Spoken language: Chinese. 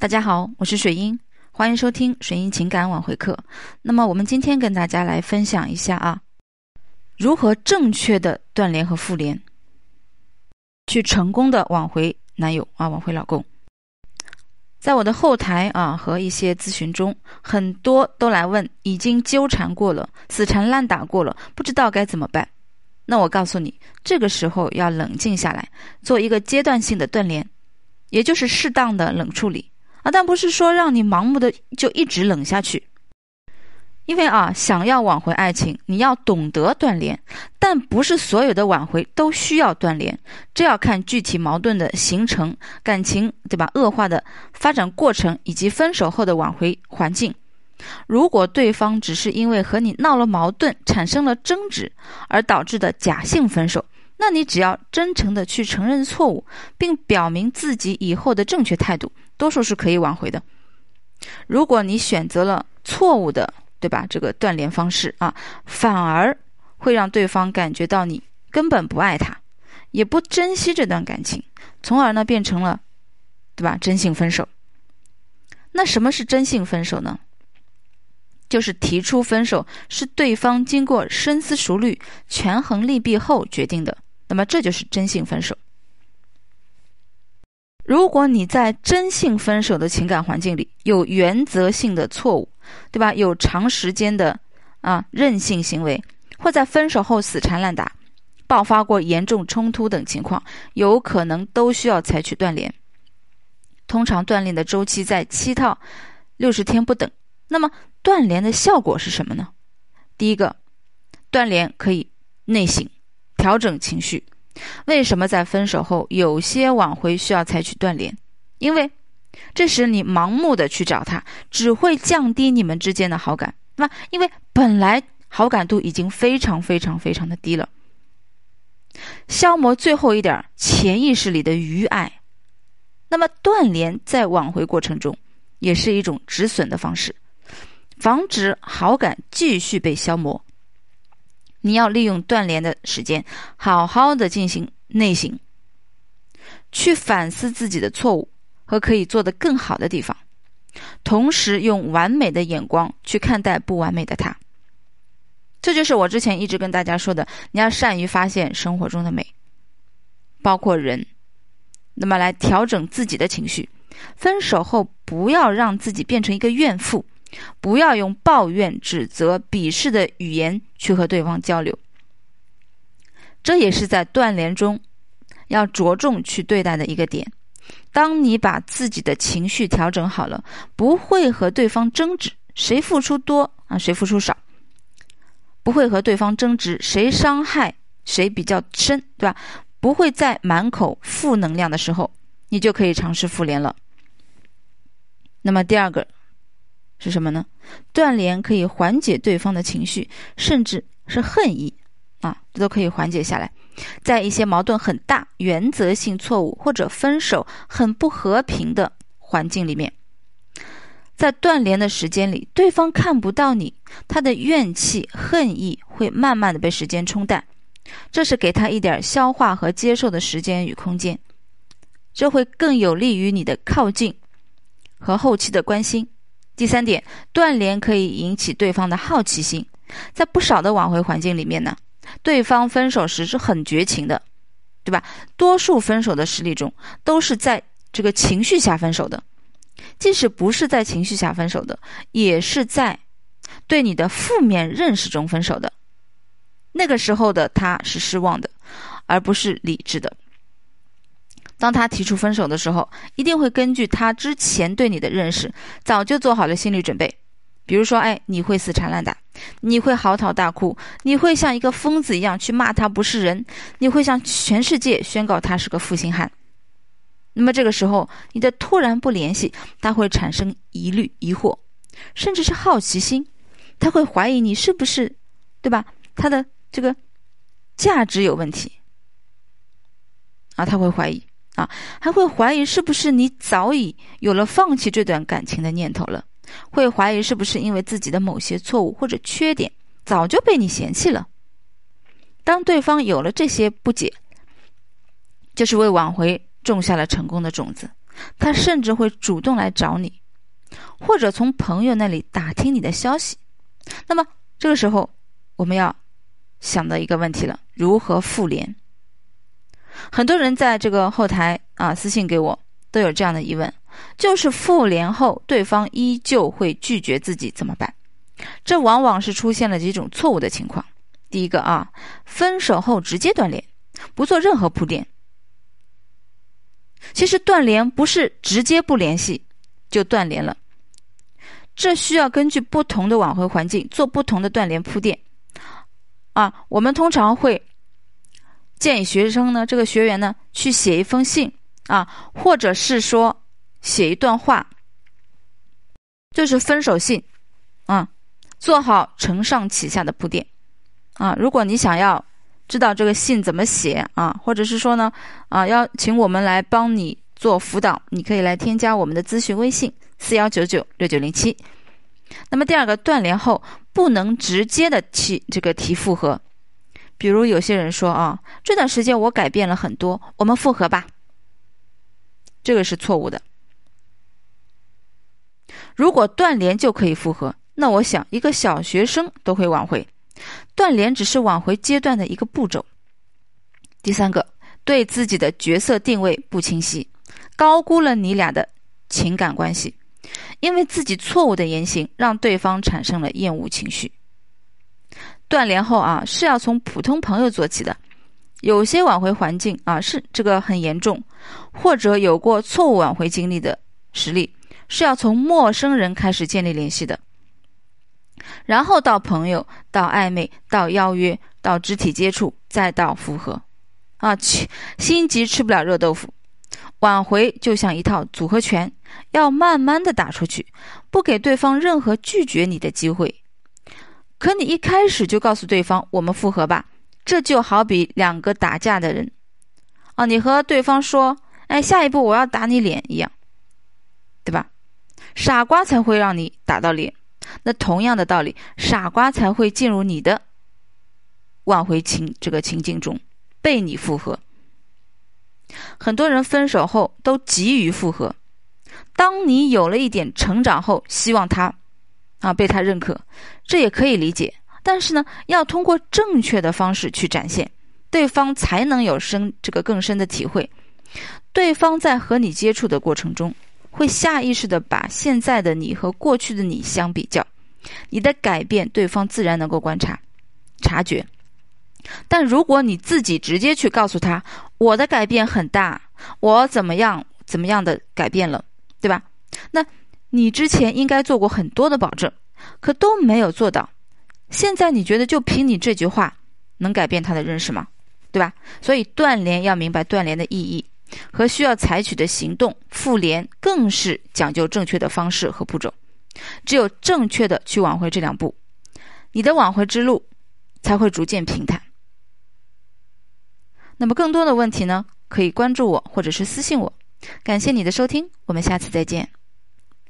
大家好，我是水英，欢迎收听水英情感挽回课。那么，我们今天跟大家来分享一下啊，如何正确的断联和复联，去成功的挽回男友啊，挽回老公。在我的后台啊和一些咨询中，很多都来问，已经纠缠过了，死缠烂打过了，不知道该怎么办。那我告诉你，这个时候要冷静下来，做一个阶段性的断联，也就是适当的冷处理。啊但不是说让你盲目的就一直冷下去，因为啊，想要挽回爱情，你要懂得断联，但不是所有的挽回都需要断联，这要看具体矛盾的形成、感情对吧？恶化的发展过程以及分手后的挽回环境。如果对方只是因为和你闹了矛盾，产生了争执而导致的假性分手，那你只要真诚的去承认错误，并表明自己以后的正确态度。多数是可以挽回的。如果你选择了错误的，对吧？这个断联方式啊，反而会让对方感觉到你根本不爱他，也不珍惜这段感情，从而呢变成了，对吧？真性分手。那什么是真性分手呢？就是提出分手是对方经过深思熟虑、权衡利弊后决定的，那么这就是真性分手。如果你在真性分手的情感环境里有原则性的错误，对吧？有长时间的啊任性行为，或在分手后死缠烂打，爆发过严重冲突等情况，有可能都需要采取断联。通常断联的周期在七到六十天不等。那么断联的效果是什么呢？第一个，断联可以内省，调整情绪。为什么在分手后有些挽回需要采取断联？因为这时你盲目的去找他，只会降低你们之间的好感。那因为本来好感度已经非常非常非常的低了，消磨最后一点潜意识里的余爱。那么断联在挽回过程中也是一种止损的方式，防止好感继续被消磨。你要利用断联的时间，好好的进行内省，去反思自己的错误和可以做得更好的地方，同时用完美的眼光去看待不完美的他。这就是我之前一直跟大家说的，你要善于发现生活中的美，包括人，那么来调整自己的情绪。分手后不要让自己变成一个怨妇。不要用抱怨、指责、鄙视的语言去和对方交流，这也是在断联中要着重去对待的一个点。当你把自己的情绪调整好了，不会和对方争执谁付出多啊，谁付出少，不会和对方争执谁伤害谁比较深，对吧？不会在满口负能量的时候，你就可以尝试复联了。那么第二个。是什么呢？断联可以缓解对方的情绪，甚至是恨意，啊，这都可以缓解下来。在一些矛盾很大、原则性错误或者分手很不和平的环境里面，在断联的时间里，对方看不到你，他的怨气、恨意会慢慢的被时间冲淡，这是给他一点消化和接受的时间与空间，这会更有利于你的靠近和后期的关心。第三点，断联可以引起对方的好奇心。在不少的挽回环境里面呢，对方分手时是很绝情的，对吧？多数分手的实例中，都是在这个情绪下分手的。即使不是在情绪下分手的，也是在对你的负面认识中分手的。那个时候的他是失望的，而不是理智的。当他提出分手的时候，一定会根据他之前对你的认识，早就做好了心理准备。比如说，哎，你会死缠烂打，你会嚎啕大哭，你会像一个疯子一样去骂他不是人，你会向全世界宣告他是个负心汉。那么这个时候，你的突然不联系，他会产生疑虑、疑惑，甚至是好奇心，他会怀疑你是不是，对吧？他的这个价值有问题啊，他会怀疑。啊，还会怀疑是不是你早已有了放弃这段感情的念头了？会怀疑是不是因为自己的某些错误或者缺点早就被你嫌弃了？当对方有了这些不解，就是为挽回种下了成功的种子。他甚至会主动来找你，或者从朋友那里打听你的消息。那么这个时候，我们要想到一个问题了：如何复联？很多人在这个后台啊私信给我，都有这样的疑问：就是复联后，对方依旧会拒绝自己怎么办？这往往是出现了几种错误的情况。第一个啊，分手后直接断联，不做任何铺垫。其实断联不是直接不联系就断联了，这需要根据不同的挽回环境做不同的断联铺垫。啊，我们通常会建议学生呢，这个学员呢去写一封信啊，或者是说写一段话，就是分手信，啊，做好承上启下的铺垫。啊，如果你想要知道这个信怎么写啊，或者是说呢，啊，要请我们来帮你做辅导，你可以来添加我们的咨询微信四幺九九六九零七。那么第二个，断联后不能直接的提这个提复合，比如有些人说啊，这段时间我改变了很多，我们复合吧，这个是错误的。如果断联就可以复合，那我想一个小学生都会挽回。断联只是挽回阶段的一个步骤。第三个，对自己的角色定位不清晰，高估了你俩的情感关系，因为自己错误的言行让对方产生了厌恶情绪。断联后啊，是要从普通朋友做起的。有些挽回环境啊是这个很严重，或者有过错误挽回经历的实例，是要从陌生人开始建立联系的。然后到朋友，到暧昧，到邀约，到肢体接触，再到复合，啊，心急吃不了热豆腐，挽回就像一套组合拳，要慢慢的打出去，不给对方任何拒绝你的机会。可你一开始就告诉对方我们复合吧，这就好比两个打架的人，啊，你和对方说，哎，下一步我要打你脸一样，对吧？傻瓜才会让你打到脸。那同样的道理，傻瓜才会进入你的挽回情这个情境中，被你复合。很多人分手后都急于复合，当你有了一点成长后，希望他啊被他认可，这也可以理解。但是呢，要通过正确的方式去展现，对方才能有深这个更深的体会。对方在和你接触的过程中。会下意识的把现在的你和过去的你相比较，你的改变对方自然能够观察、察觉。但如果你自己直接去告诉他我的改变很大，我怎么样怎么样的改变了，对吧？那你之前应该做过很多的保证，可都没有做到。现在你觉得就凭你这句话能改变他的认识吗？对吧？所以断联要明白断联的意义。和需要采取的行动，复联更是讲究正确的方式和步骤。只有正确的去挽回这两步，你的挽回之路才会逐渐平坦。那么更多的问题呢，可以关注我或者是私信我。感谢你的收听，我们下次再见。